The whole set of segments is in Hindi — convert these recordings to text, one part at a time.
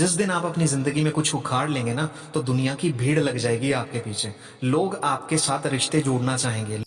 जिस दिन आप अपनी ज़िंदगी में कुछ उखाड़ लेंगे ना तो दुनिया की भीड़ लग जाएगी आपके पीछे। लोग आपके साथ रिश्ते जोड़ना चाहेंगे।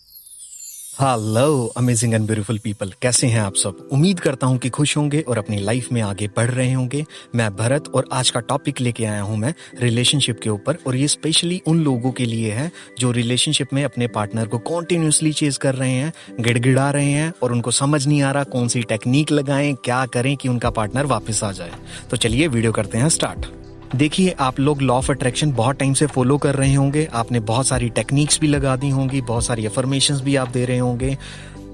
Hello amazing and beautiful people कैसे हैं आप सब? उम्मीद करता हूँ कि खुश होंगे और अपनी लाइफ में आगे बढ़ रहे होंगे। मैं भरत और आज का टॉपिक लेके आया हूँ मैं रिलेशनशिप के ऊपर। और ये स्पेशली उन लोगों के लिए है जो रिलेशनशिप में अपने पार्टनर को कॉन्टिन्यूसली चेज कर रहे हैं, गिड़गिड़ा रहे हैं और उनको समझ नहीं आ रहा कौन सी टेक्निक लगाएँ, क्या करें कि उनका पार्टनर वापस आ जाए। तो चलिए वीडियो करते हैं स्टार्ट देखिए, आप लोग लॉ ऑफ़ अट्रैक्शन बहुत टाइम से फॉलो कर रहे होंगे। आपने बहुत सारी टेक्निक्स भी लगा दी होंगी, बहुत सारी अफर्मेशन भी आप दे रहे होंगे।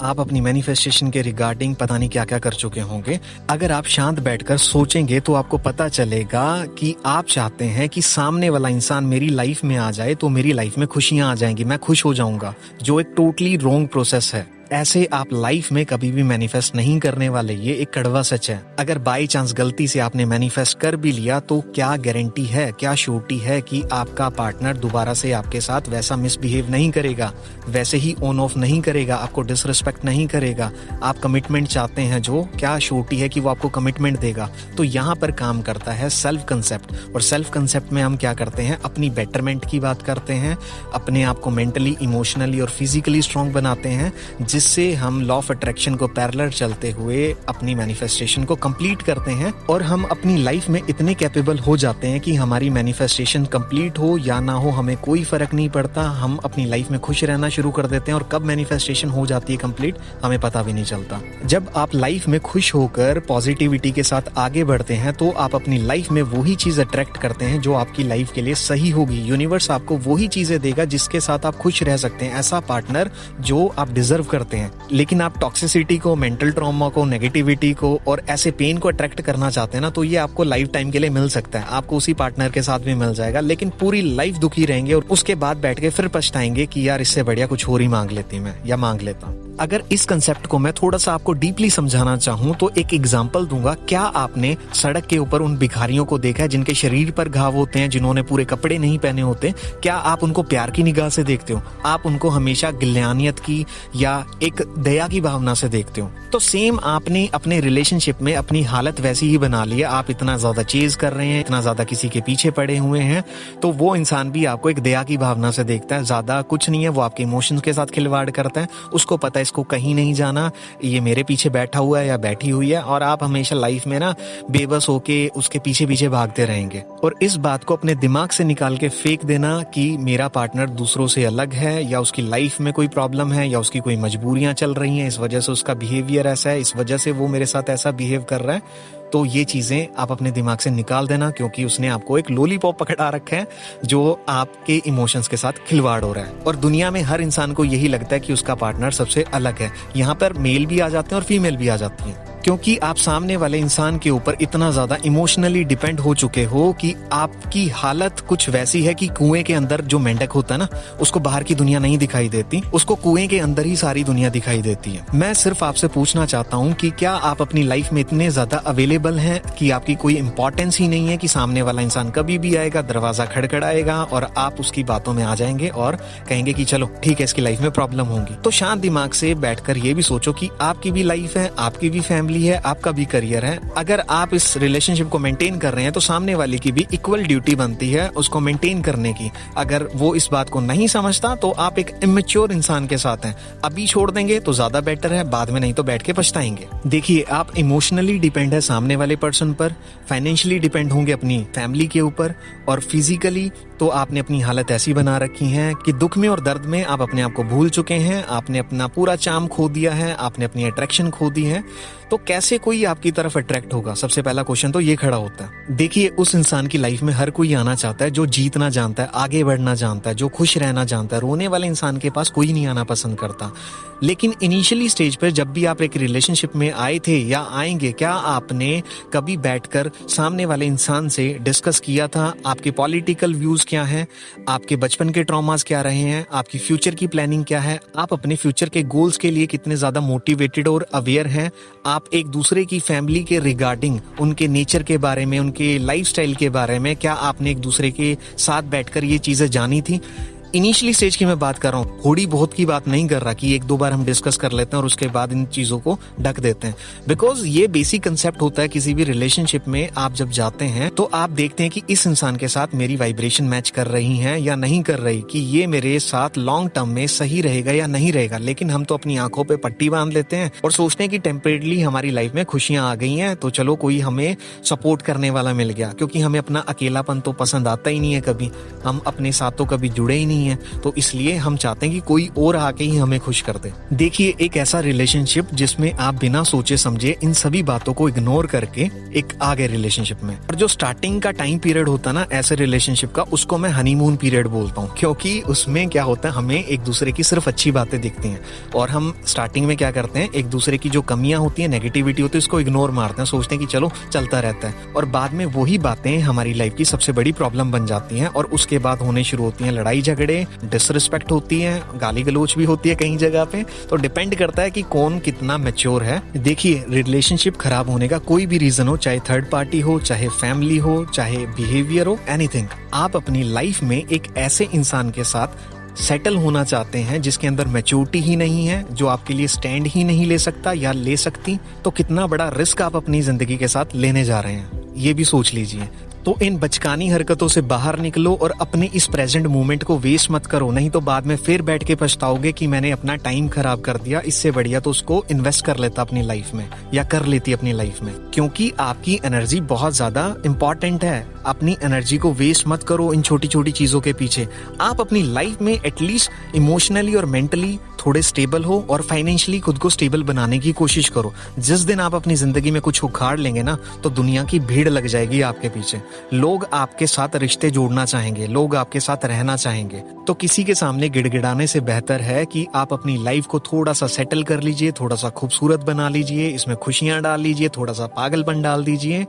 आप अपनी मैनिफेस्टेशन के रिगार्डिंग पता नहीं क्या क्या कर चुके होंगे। अगर आप शांत बैठकर सोचेंगे तो आपको पता चलेगा कि आप चाहते हैं कि सामने वाला इंसान मेरी लाइफ में आ जाए तो मेरी लाइफ में खुशियाँ आ जाएँगी, मैं खुश हो जाऊँगा, जो एक टोटली रॉन्ग प्रोसेस है। ऐसे आप लाइफ में कभी भी मैनिफेस्ट नहीं करने वाले, ये एक कड़वा सच है। अगर बाई चांस गलती से आपने मैनिफेस्ट कर भी लिया तो क्या गारंटी है, क्या श्योरिटी है कि आपका पार्टनर दोबारा से आपके साथ वैसा मिसबिहेव नहीं करेगा? वैसे ही ऑन ऑफ़ नहीं करेगा, आपको डिसरिस्पेक्ट नहीं करेगा। आप कमिटमेंट चाहते हैं जो, क्या श्योरिटी है कि वो आपको कमिटमेंट देगा? तो यहाँ पर काम करता है सेल्फ कंसेप्ट और सेल्फ कंसेप्ट में हम क्या करते हैं? अपनी बेटरमेंट की बात करते हैं, अपने आप को मेंटली इमोशनली और फिजिकली स्ट्रांग बनाते हैं जिस जिससे हम लॉ ऑफ़ अट्रैक्शन को पैरलर चलते हुए अपनी मैनिफेस्टेशन को कंप्लीट करते हैं और हम अपनी लाइफ में इतने कैपेबल हो जाते हैं कि हमारी मैनिफेस्टेशन कंप्लीट हो या ना हो, हमें कोई फ़र्क नहीं पड़ता। हम अपनी लाइफ में खुश रहना शुरू कर देते हैं और कब मैनिफेस्टेशन हो जाती है कंप्लीट हमें पता भी नहीं चलता। जब आप लाइफ में खुश होकर पॉजिटिविटी के साथ आगे बढ़ते हैं तो आप अपनी लाइफ में वही चीज़ अट्रैक्ट करते हैं जो आपकी लाइफ के लिए सही होगी। यूनिवर्स आपको वही चीज़ें देगा जिसके साथ आप खुश रह सकते हैं। ऐसा पार्टनर जो आप डिजर्व करते करते हैं। लेकिन आप टॉक्सिसिटी को मेंटल ट्रॉमा को नेगेटिविटी को और ऐसे पेन को अट्रैक्ट करना चाहते हैं ना तो ये आपको लाइफ टाइम के लिए मिल सकता है। आपको उसी पार्टनर के साथ भी मिल जाएगा, लेकिन पूरी लाइफ दुखी रहेंगे और उसके बाद बैठ के फिर पछताएँगे कि यार इससे बढ़िया कुछ और ही मांग लेती मैं, या मांग लेता। अगर इस कंसेप्ट को मैं थोड़ा सा आपको डीपली समझाना चाहूँ तो एक एग्ज़ाम्पल दूँगा। क्या आपने सड़क के ऊपर उन भिखारियों को देखा है जिनके शरीर पर घाव होते हैं, जिन्होंने पूरे कपड़े नहीं पहने होते? क्या आप उनको प्यार की निगाह से देखते हो? आप उनको हमेशा गिल्यानियत की या एक दया की भावना से देखते हो? तो सेम आपने अपने रिलेशनशिप में अपनी हालत वैसी ही बना ली है। आप इतना ज़्यादा चेज कर रहे हैं, इतना ज़्यादा किसी के पीछे पड़े हुए हैं तो वो इंसान भी आपको एक दया की भावना से देखता है। ज़्यादा कुछ नहीं है, वो आपके इमोशंस के साथ खिलवाड़ करता है। उसको पता है इसको कहीं नहीं जाना। ये मेरे पीछे बैठा हुआ है या बैठी हुई है और आप हमेशा लाइफ में ना बेबस होके उसके पीछे पीछे भागते रहेंगे। और इस बात को अपने दिमाग से निकाल के फेंक देना कि मेरा पार्टनर दूसरों से अलग है या उसकी लाइफ में कोई प्रॉब्लम है या उसकी कोई मजबूरियाँ चल रही हैं, इस वजह से उसका बिहेवियर ऐसा है, इस वजह से वो मेरे साथ ऐसा बिहेव कर रहा है। तो ये चीज़ें आप अपने दिमाग से निकाल देना, क्योंकि उसने आपको एक लोलीपॉप पकड़ा रखा है, जो आपके इमोशंस के साथ खिलवाड़ हो रहा है। और दुनिया में हर इंसान को यही लगता है कि उसका पार्टनर सबसे अलग है। यहाँ पर मेल भी आ जाते हैं और फीमेल भी आ जाती है। क्योंकि आप सामने वाले इंसान के ऊपर इतना ज़्यादा इमोशनली डिपेंड हो चुके हो कि आपकी हालत कुछ वैसी है कि कुएँ के अंदर जो मेंढक होता है ना, उसको बाहर की दुनिया नहीं दिखाई देती, उसको कुएँ के अंदर ही सारी दुनिया दिखाई देती है। मैं सिर्फ़ आपसे पूछना चाहता हूँ कि क्या आप अपनी लाइफ में इतने ज़्यादा अवेलेबल है कि आपकी कोई इंपॉर्टेंस ही नहीं है कि सामने वाला इंसान कभी भी आएगा, दरवाज़ा खड़खड़ाएगा और आप उसकी बातों में आ जाएँगे और कहेंगे कि चलो, ठीक है, इसकी लाइफ में प्रॉब्लम होगी। तो शांत दिमाग से बैठकर ये भी सोचो कि आपकी भी लाइफ है, आपकी भी फैमिली फैमिली है, आपका भी करियर है। अगर आप इस रिलेशनशिप को मेंटेन कर रहे हैं तो सामने वाले की भी इक्वल ड्यूटी बनती है उसको मेंटेन करने की। अगर वो इस बात को नहीं समझता तो आप एक इमेच्योर इंसान के साथ हैं। अभी छोड़ देंगे तो ज़्यादा बेटर है, बाद में नहीं तो बैठ के पछताएँगे। देखिए, आप इमोशनली डिपेंड है सामने वाले पर्सन पर फाइनेंशियली डिपेंड होंगे अपनी फैमिली के ऊपर, और फिजिकली तो आपने अपनी हालत ऐसी बना रखी है कि दुख में और दर्द में आप अपने आप को भूल चुके हैं, आपने अपना पूरा चाम खो दिया है, आपने अपनी अट्रैक्शन खो दी है। तो कैसे कोई आपकी तरफ़ अट्रैक्ट होगा? सबसे पहला क्वेश्चन तो ये खड़ा होता है। देखिए, उस इंसान की लाइफ में हर कोई आना चाहता है, जो जीतना जानता है, आगे बढ़ना जानता है, जो खुश रहना जानता है, रोने वाले इंसान के पास कोई नहीं आना पसंद करता। लेकिन इनिशियली स्टेज पर जब भी आप एक रिलेशनशिप में आए थे या आएँगे, क्या आपने कभी बैठकर सामने वाले इंसान से डिस्कस किया था? आपके पॉलिटिकल व्यूज़ क्या हैं? आपके बचपन के ट्रॉमास क्या रहे हैं? आपकी फ्यूचर की प्लानिंग क्या है? आप अपने फ्यूचर के गोल्स के लिए कितने ज़्यादा मोटिवेटेड और अवेयर हैं? आप एक दूसरे की फैमिली के रिगार्डिंग उनके नेचर के बारे में, उनके लाइफ के बारे में, क्या आपने एक दूसरे के साथ बैठकर ये चीज़ें जानी थी? इनिशियली स्टेज की मैं बात कर रहा हूँ। थोड़ी बहुत की बात नहीं कर रहा कि एक दो बार हम डिस्कस कर लेते हैं और उसके बाद इन चीज़ों को ढक देते हैं। बिकॉज़ ये बेसिक कंसेप्ट होता है किसी भी रिलेशनशिप में आप जब जाते हैं तो आप देखते हैं कि इस इंसान के साथ मेरी वाइब्रेशन मैच कर रही है या नहीं कर रही, कि ये मेरे साथ लॉन्ग टर्म में सही रहेगा या नहीं रहेगा। लेकिन हम तो अपनी आँखों पर पट्टी बाँध लेते हैं और सोचते हैं कि टेम्परेली हमारी लाइफ में खुशियाँ आ गई हैं तो चलो कोई हमें सपोर्ट करने वाला मिल गया। क्योंकि हमें अपना अकेलापन तो पसंद आता ही नहीं है कभी। हम अपने साथ तो कभी जुड़े ही नहीं है तो इसलिए हम चाहते हैं कि कोई और आके ही हमें खुश कर दे। देखिए, एक ऐसा रिलेशनशिप जिसमें आप बिना सोचे समझे इन सभी बातों को इग्नोर करके एक आगे रिलेशनशिप में। और जो स्टार्टिंग का टाइम पीरियड होता है ना, ऐसे रिलेशनशिप का, उसको मैं हनीमून पीरियड बोलता हूँ। क्योंकि उसमें क्या होता है, हमें एक दूसरे की सिर्फ़ अच्छी बातें दिखती हैं। और हम स्टार्टिंग में क्या करते हैं, एक दूसरे की जो कमियाँ होती है नेगेटिविटी होती है, उसको इग्नोर मारते हैं। सोचते हैं कि चलो, चलता रहता है। और बाद में वही बातें हमारी लाइफ की सबसे बड़ी प्रॉब्लम बन जाती हैं और उसके बाद होने शुरू होती हैं लड़ाई झगड़े डिसरिस्पेक्ट होती है गाली गलोच भी होती है कहीं जगह पे। तो डिपेंड करता है कि कौन कितना मेच्योर है। देखिए रिलेशनशिप खराब होने का कोई भी रीजन हो, चाहे थर्ड पार्टी हो, चाहे फैमिली हो, चाहे बिहेवियर हो एनीथिंग आप अपनी लाइफ में एक ऐसे इंसान के साथ सेटल होना चाहते हैं, जिसके अंदर मेच्योरिटी ही नहीं है, जो आपके लिए स्टैंड ही नहीं ले सकता या ले सकती तो कितना बड़ा रिस्क आप अपनी ज़िंदगी के साथ लेने जा रहे हैं। ये भी सोच लीजिए। तो इन बचकानी हरकतों से बाहर निकलो और अपने इस प्रेजेंट मोमेंट को वेस्ट मत करो। नहीं तो बाद में फिर बैठ के पछताओगे कि मैंने अपना टाइम खराब कर दिया। इससे बढ़िया तो उसको इन्वेस्ट कर लेता अपनी लाइफ में, या कर लेती अपनी लाइफ में। क्योंकि आपकी एनर्जी बहुत ज़्यादा इंपॉर्टेंट है। अपनी एनर्जी को वेस्ट मत करो इन छोटी छोटी चीज़ों के पीछे। आप अपनी लाइफ में एटलीस्ट इमोशनली और मेंटली थोड़े स्टेबल हो और फाइनेंशियली खुद को स्टेबल बनाने की कोशिश करो। जिस दिन आप अपनी ज़िंदगी में कुछ उखाड़ लेंगे ना तो दुनिया की भीड़ लग जाएगी आपके पीछे। लोग आपके साथ रिश्ते जोड़ना चाहेंगे, लोग आपके साथ रहना चाहेंगे। तो किसी के सामने गिड़गिड़ाने से बेहतर है कि आप अपनी लाइफ को थोड़ा सा सेटल कर लीजिए थोड़ा सा खूबसूरत बना लीजिए, इसमें खुशियाँ डाल लीजिए थोड़ा सा पागलपन डाल दीजिए।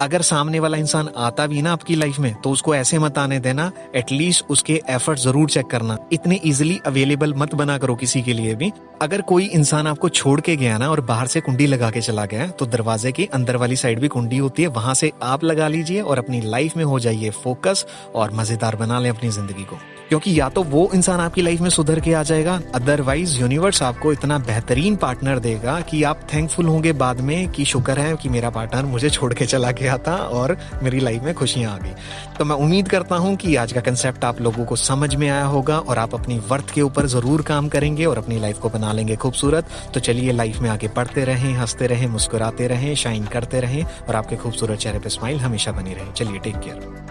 अगर सामने वाला इंसान आता भी ना आपकी लाइफ में तो उसको ऐसे मत आने देना एटलीस्ट उसके एफर्ट ज़रूर चेक करना। इतने इजिली अवेलेबल मत बना करो किसी के लिए भी। अगर कोई इंसान आपको छोड़ के गया ना और बाहर से कुंडी लगा के चला गया तो दरवाजे की अंदर वाली साइड भी कुंडी होती है, वहाँ से आप लगा लीजिए और अपनी लाइफ में हो जाइए फोकस और मज़ेदार बना ले अपनी ज़िंदगी को। क्योंकि या तो वो इंसान आपकी लाइफ में सुधर के आ जाएगा अदरवाइज़ यूनिवर्स आपको इतना बेहतरीन पार्टनर देगा कि आप थैंकफुल होंगे बाद में कि शुक्र है कि मेरा पार्टनर मुझे छोड़ के चला गया था और मेरी लाइफ में खुशियाँ आ गई। तो मैं उम्मीद करता हूँ कि आज का कंसेप्ट आप लोगों को समझ में आया होगा और आप अपनी वर्थ के ऊपर ज़रूर काम करेंगे और अपनी लाइफ को बना लेंगे खूबसूरत। तो चलिए लाइफ में आगे बढ़ते रहें, हँसते रहें, मुस्कुराते रहें शाइन करते रहें और आपके खूबसूरत चेहरे पे स्माइल हमेशा बनी रहे। चलिए टेक केयर